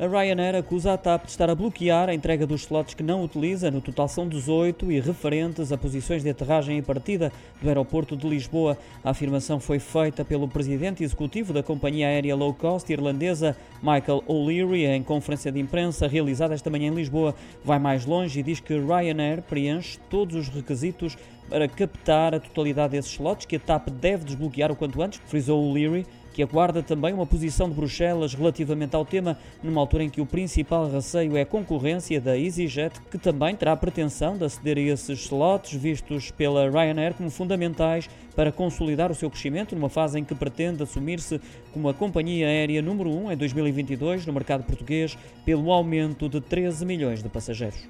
A Ryanair acusa a TAP de estar a bloquear a entrega dos slots que não utiliza, no total são 18 e referentes a posições de aterragem e partida do aeroporto de Lisboa. A afirmação foi feita pelo presidente executivo da companhia aérea low cost irlandesa, Michael O'Leary, em conferência de imprensa realizada esta manhã em Lisboa. Vai mais longe e diz que Ryanair preenche todos os requisitos para captar a totalidade desses slots que a TAP deve desbloquear o quanto antes, frisou O'Leary que aguarda também uma posição de Bruxelas relativamente ao tema, numa altura em que o principal receio é a concorrência da EasyJet, que também terá pretensão de aceder a esses slots vistos pela Ryanair como fundamentais para consolidar o seu crescimento numa fase em que pretende assumir-se como a companhia aérea número 1 um em 2022 no mercado português pelo aumento de 13 milhões de passageiros.